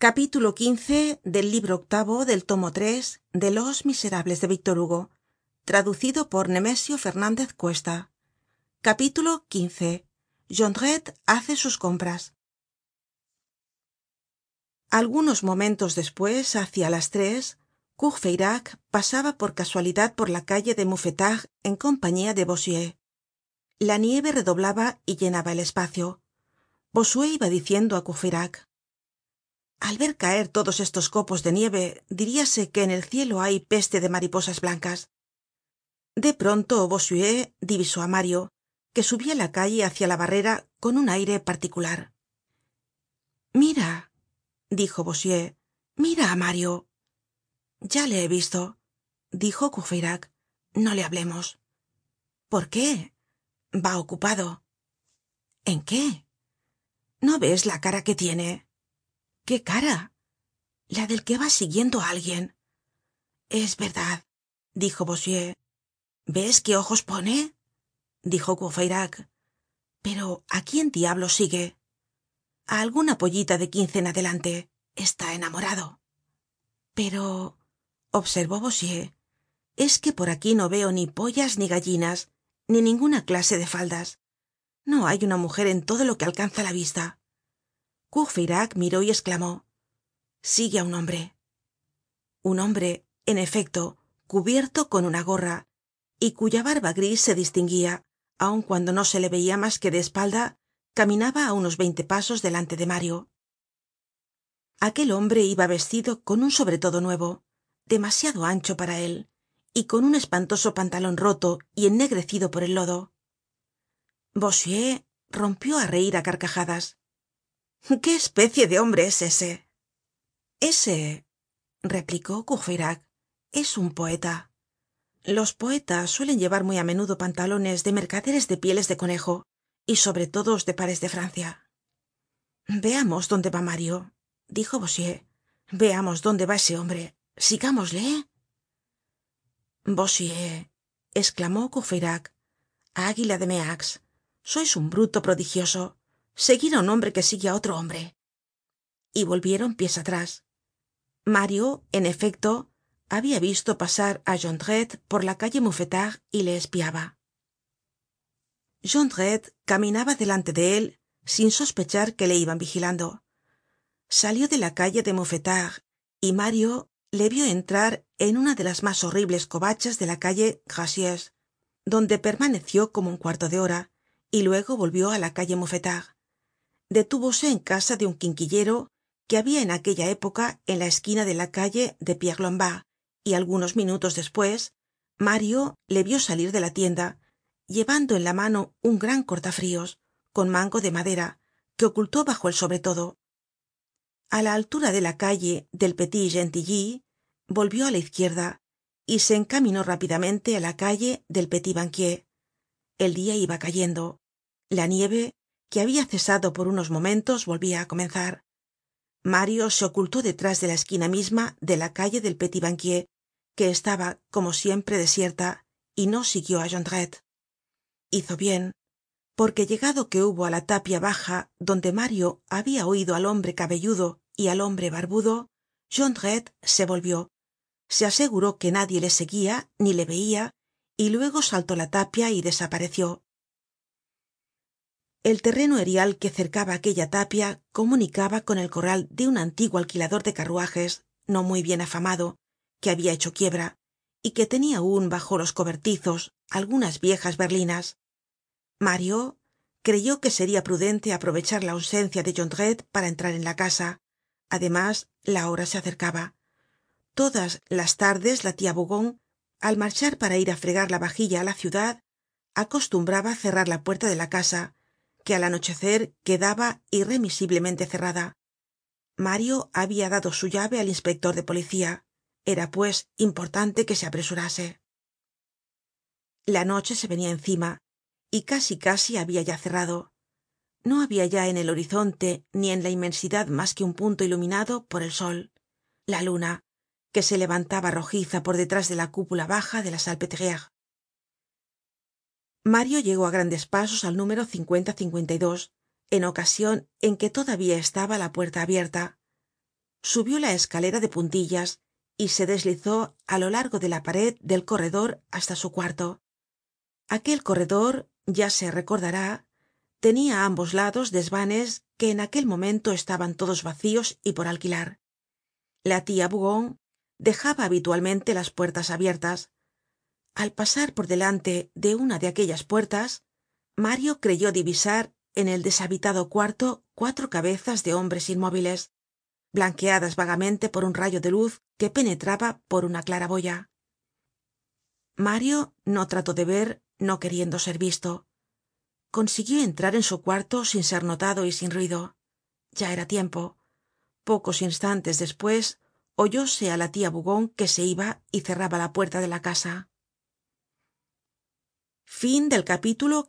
capítulo xv del libro octavo del tomo tres de los miserables de víctor hugo traducido por nemesio Fernández cuesta. Capítulo xv jondrette hace sus compras. Algunos momentos despues hácia las tres courfeyrac pasaba por casualidad por la calle de mouffetard en compañía de bossuet. La nieve redoblaba y llenaba el espacio. Bossuet iba diciendo á courfeyrac al ver caer todos estos copos de nieve diríase que en el cielo hay peste de mariposas blancas. De pronto bossuet divisó á mario que subia la calle hácia la barrera con un aire particular. Mira dijo bossuet mira á mario ya le he visto dijo courfeyrac no le hablemos por qué va ocupado en qué no ves la cara que tiene qué cara la del que va siguiendo á alguien es verdad dijo bossuet. Ves qué ojos pone dijo courfeyrac. Pero á quién diablos sigue a alguna pollita de quince en adelante está enamorado. Pero observó bossuet es que por aquí no veo ni pollas ni gallinas ni ninguna clase de faldas. No hay una mujer en todo lo que alcanza la vista courfeyrac miró y esclamó sigue á un hombre un hombre en efecto cubierto con una gorra y cuya barba gris se distinguía aun cuando no se le veia mas que de espalda caminaba á unos veinte pasos delante de mario. Aquel hombre iba vestido con un sobretodo nuevo demasiado ancho para él y con un espantoso pantalon roto y ennegrecido por el lodo. Bossuet rompió á reir á carcajadas qué especie de hombre es ese ese replicó courfeyrac es un poeta. Los poetas suelen llevar muy á menudo pantalones de mercaderes de pieles de conejo y sobre todos de pares de francia. Veamos dónde va mario dijo bossuet. Veamos dónde va ese hombre. Sigámosle. Bossuet esclamó courfeyrac águila de meaux sois un bruto prodigioso seguir á un hombre que sigue á otro hombre. Y volvieron pies atrás. Mario en efecto habia visto pasar á jondrette por la calle mouffetard y le espiaba. Jondrette caminaba delante de él sin sospechar que le iban vigilando. Salió de la calle de mouffetard y mario le vio entrar en una de las mas horribles covachas de la calle gracieuse donde permaneció como un cuarto de hora y luego volvió á la calle detúvose en casa de un quinquillero que habia en aquella época en la esquina de la calle de pierre lombard y algunos minutos despues mario le vio salir de la tienda llevando en la mano un gran cortafrios con mango de madera que ocultó bajo el sobretodo. A la altura de la calle del petit gentilly volvió á la izquierda y se encaminó rápidamente á la calle del petit banquier. El dia iba cayendo. La nieve que habia cesado por unos momentos volvia á comenzar. Mario se ocultó detrás de la esquina misma de la calle del petit banquier que estaba como siempre desierta y no siguió á jondrette. Hizo bien porque llegado que hubo á la tapia baja donde mario habia oido al hombre cabelludo y al hombre barbudo jondrette se volvió. Se aseguró que nadie le seguia ni le veia y luego saltó la tapia y desapareció el terreno erial que cercaba aquella tapia comunicaba con el corral de un antiguo alquilador de carruajes no muy bien afamado que habia hecho quiebra y que tenia aun bajo los cobertizos algunas viejas berlinas. Mario creyó que seria prudente aprovechar la ausencia de jondrette para entrar en la casa. Además la hora se acercaba. Todas las tardes la tia bougon al marchar para ir á fregar la vajilla á la ciudad acostumbraba cerrar la puerta de la casa que al anochecer quedaba irremisiblemente cerrada. Mario habia dado su llave al inspector de policía. Era pues importante que se apresurase. La noche se venia encima y casi casi habia ya cerrado. No habia ya en el horizonte ni en la inmensidad mas que un punto iluminado por el sol. La luna que se levantaba rojiza por detrás de la cúpula baja de la mario llegó á grandes pasos al número en ocasion en que todavía estaba la puerta abierta. Subió la escalera de puntillas y se deslizó á lo largo de la pared del corredor hasta su cuarto. Aquel corredor ya se recordará tenia á ambos lados desvanes que en aquel momento estaban todos vacíos y por alquilar. La tia bougon dejaba habitualmente las puertas abiertas al pasar por delante de una de aquellas puertas mario creyó divisar en el deshabitado cuarto cuatro cabezas de hombres inmóviles blanqueadas vagamente por un rayo de luz que penetraba por una claraboya. Mario no trató de ver no queriendo ser visto. Consiguió entrar en su cuarto sin ser notado y sin ruido. Ya era tiempo. Pocos instantes despues oyóse á la tia bougon que se iba y cerraba la puerta de la casa fin del capítulo